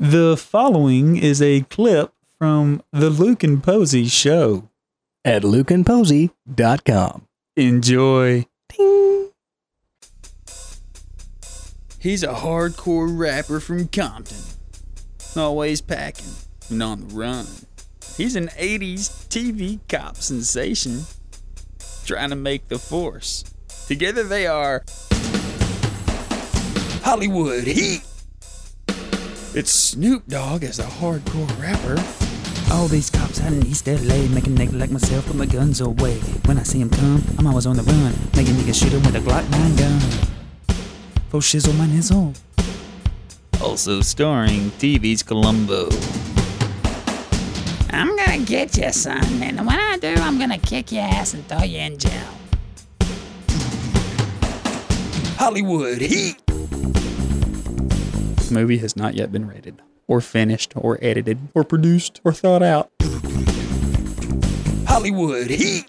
The following is a clip from the Luke and Posey show. At lukeandposey.com. Enjoy. He's a hardcore rapper from Compton. Always packing and on the run. He's an 80s TV cop sensation. Trying to make the force. Together they are Hollywood Heat. It's Snoop Dogg as a hardcore rapper. All these cops out in East LA making niggas like myself put my guns away. When I see 'em come, I'm always on the run, making niggas shoot 'em with a Glock 9 gun. For shizzle my nizzle. Also starring TV's Columbo. I'm gonna get you, son, and when I do, I'm gonna kick your ass and throw you in jail. Hollywood Heat. This movie has not yet been rated, or finished, or edited, or produced, or thought out. Hollywood Heat.